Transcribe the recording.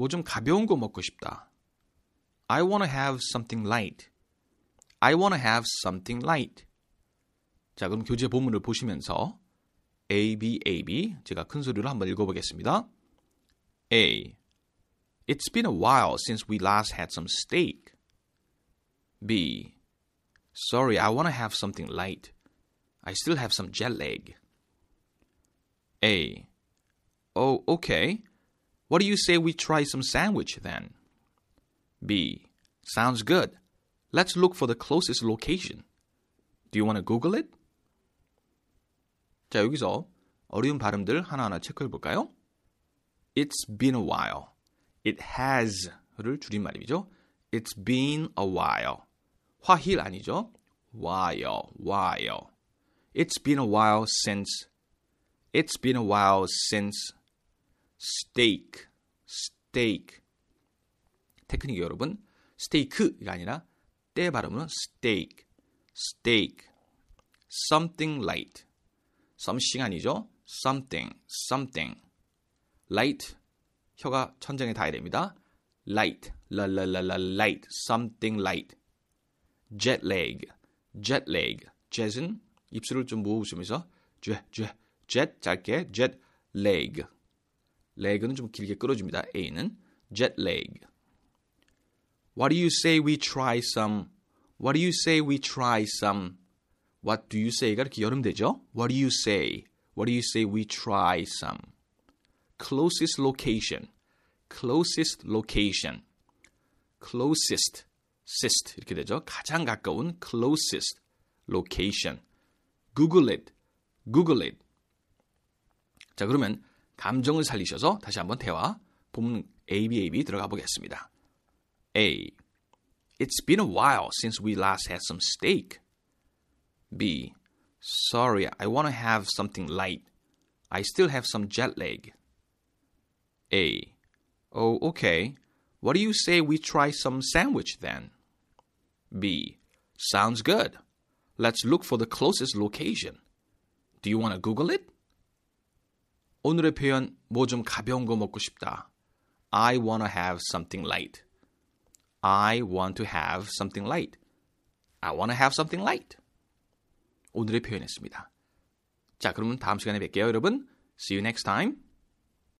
뭐 좀 가벼운 거 먹고 싶다. I wanna have something light. I wanna have something light. 자, 그럼 교재 본문을 보시면서 A, B, A, B 제가 큰 소리로 한번 읽어보겠습니다. A. It's been a while since we last had some steak. B. Sorry, I wanna have something light. I still have some jet lag. A. Oh, okay. What do you say we try some sandwich then? B. Sounds good. Let's look for the closest location. Do you want to Google it? 자, 여기서 어려운 발음들 하나하나 체크해 볼까요? It's been a while. It has를 줄임말이죠. It's been a while. 화힐 아니죠? while, while. It's been a while since It's been a while since Steak, steak. 테크닉 여러분, 스테이크가 아니라 때 발음은 steak, steak. Something light. something 아니죠? something, something. light. 혀가 천장에 닿아야 됩니다. light, 라라라라 light, something light. jet lag, jet lag. jet은 입술을 좀 모으시면서 jet, jet. jet 짧게 jet leg. Leg는 좀 길게 끌어줍니다. A는 jet leg. What do you say we try some? What do you say we try some? What do you say가 이렇게 여름되죠? What do you say? What do you say we try some? Closest location. Closest location. Closest. sist 이렇게 되죠. 가장 가까운 closest location. Google it. Google it. 자, 그러면 감정을 살리셔서 다시 한번 대화 본문 ABAB 들어가 보겠습니다. A. It's been a while since we last had some steak. B. Sorry, I want to have something light. I still have some jet lag. A. Oh, okay. What do you say we try some sandwich then? B. Sounds good. Let's look for the closest location. Do you want to Google it? 오늘의 표현 뭐 좀 가벼운 거 먹고 싶다. I wanna have something light. I want to have something light. I wanna have something light. 오늘의 표현이었습니다. 자, 그러면 다음 시간에 뵐게요, 여러분. See you next time.